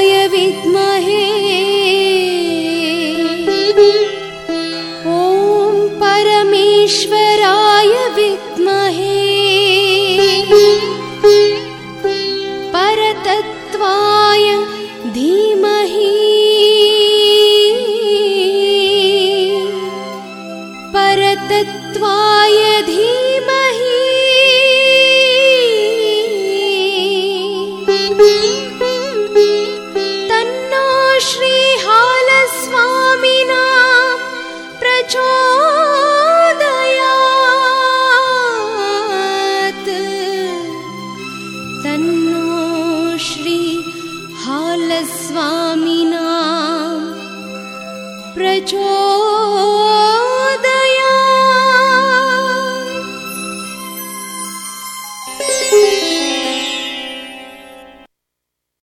य विद्महे। ॐ परमेश्वराय विद्महे। धीमहि। परतत्वाय या तन्ना श्री हालस्वामिना प्रचो